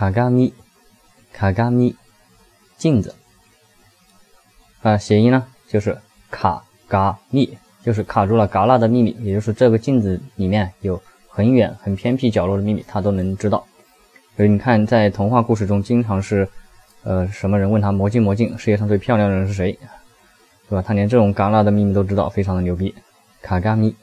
卡嘎咪，卡嘎咪，镜子。啊，谐音呢就是卡嘎密，就是卡住了嘎啦的秘密，也就是这个镜子里面有很远很偏僻角落的秘密，他都能知道。所以你看，在童话故事中，经常是，呃，什么人问他魔镜魔镜，世界上最漂亮的人是谁，对吧？他连这种嘎啦的秘密都知道，非常的牛逼，卡嘎咪。